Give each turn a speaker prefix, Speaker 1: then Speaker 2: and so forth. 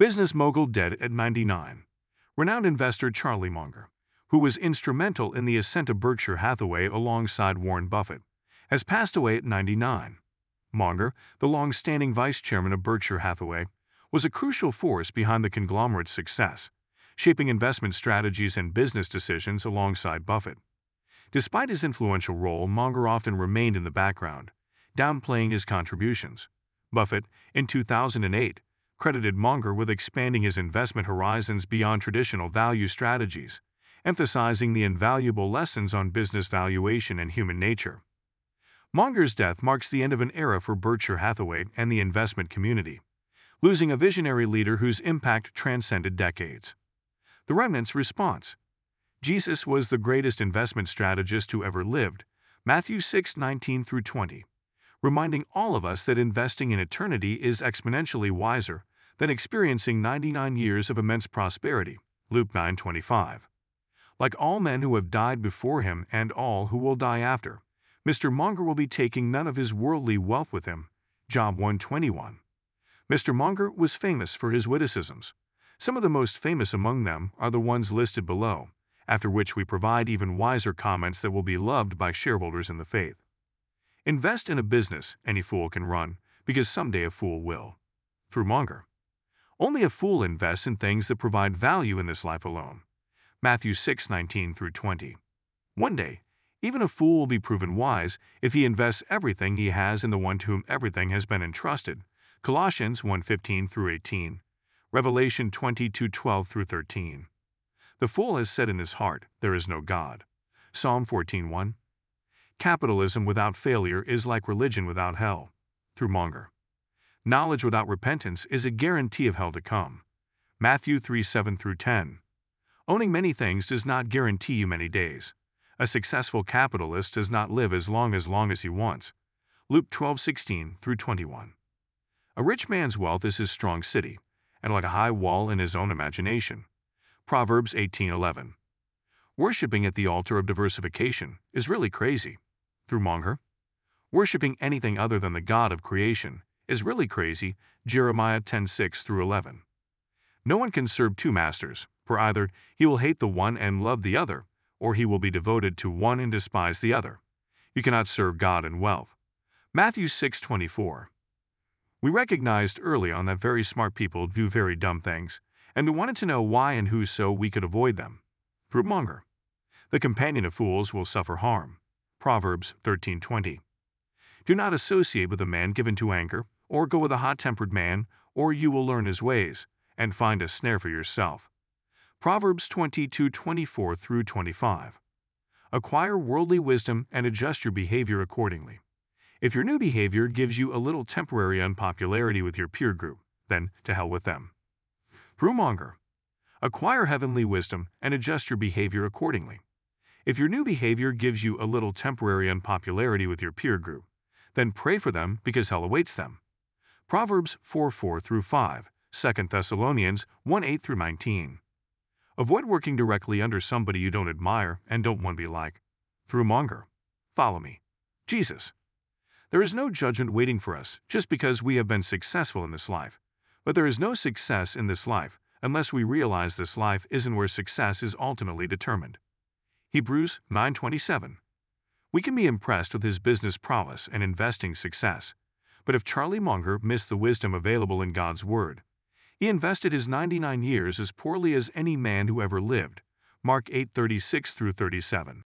Speaker 1: Business mogul dead at 99. Renowned investor Charlie Munger, who was instrumental in the ascent of Berkshire Hathaway alongside Warren Buffett, has passed away at 99. Munger, the long-standing vice chairman of Berkshire Hathaway, was a crucial force behind the conglomerate's success, shaping investment strategies and business decisions alongside Buffett. Despite his influential role, Munger often remained in the background, downplaying his contributions. Buffett, in 2008, credited Munger with expanding his investment horizons beyond traditional value strategies, emphasizing the invaluable lessons on business valuation and human nature. Munger's death marks the end of an era for Berkshire Hathaway and the investment community, losing a visionary leader whose impact transcended decades. The remnant's response Jesus was the greatest investment strategist who ever lived, Matthew 6 19 through 20, reminding all of us that investing in eternity is exponentially wiser than experiencing 99 years of immense prosperity. Luke 9:25. Like all men who have died before him and all who will die after, Mr. Munger will be taking none of his worldly wealth with him. Job 121. Mr. Munger was famous for his witticisms. Some of the most famous among them are the ones listed below, after which we provide even wiser comments that will be loved by shareholders in the faith. Invest in a business any fool can run, because someday a fool will. Through Munger. Only a fool invests in things that provide value in this life alone. Matthew 6 19 through 20. One day, even a fool will be proven wise if he invests everything he has in the one to whom everything has been entrusted. Colossians 1:15 through 18. Revelation 22:12 through 13. The fool has said in his heart, There is no God. Psalm 14:1. Capitalism without failure is like religion without hell. Through Munger. Knowledge without repentance is a guarantee of hell to come. Matthew 3 7 through 10. Owning many things does not guarantee you many days. A successful capitalist does not live as long as long as he wants. Luke 12 16 through 21. A rich man's wealth is his strong city, and like a high wall in his own imagination. Proverbs 18 11. Worshipping at the altar of diversification is really crazy. Through Munger. Worshipping anything other than the God of creation is really crazy, Jeremiah 10:6 through 11. No one can serve two masters, for either he will hate the one and love the other, or he will be devoted to one and despise the other. You cannot serve God and wealth. Matthew 6:24. We recognized early on that very smart people do very dumb things, and we wanted to know why and who so we could avoid them. Through Munger. The companion of fools will suffer harm. Proverbs 13:20. Do not associate with a man given to anger, or go with a hot-tempered man, or you will learn his ways, and find a snare for yourself. Proverbs 22:24 through 25. Acquire worldly wisdom and adjust your behavior accordingly. If your new behavior gives you a little temporary unpopularity with your peer group, then to hell with them. Brewmonger. Acquire heavenly wisdom and adjust your behavior accordingly. If your new behavior gives you a little temporary unpopularity with your peer group, then pray for them because hell awaits them. Proverbs 4 4 through 5, 2 Thessalonians 1 8 through 19. Avoid working directly under somebody you don't admire and don't want to be like. Through Munger. Follow me. Jesus. There is no judgment waiting for us just because we have been successful in this life. But there is no success in this life unless we realize this life isn't where success is ultimately determined. Hebrews 9:27. We can be impressed with his business prowess and investing success, but if Charlie Munger missed the wisdom available in God's Word, he invested his 99 years as poorly as any man who ever lived. Mark 8:36 through 37.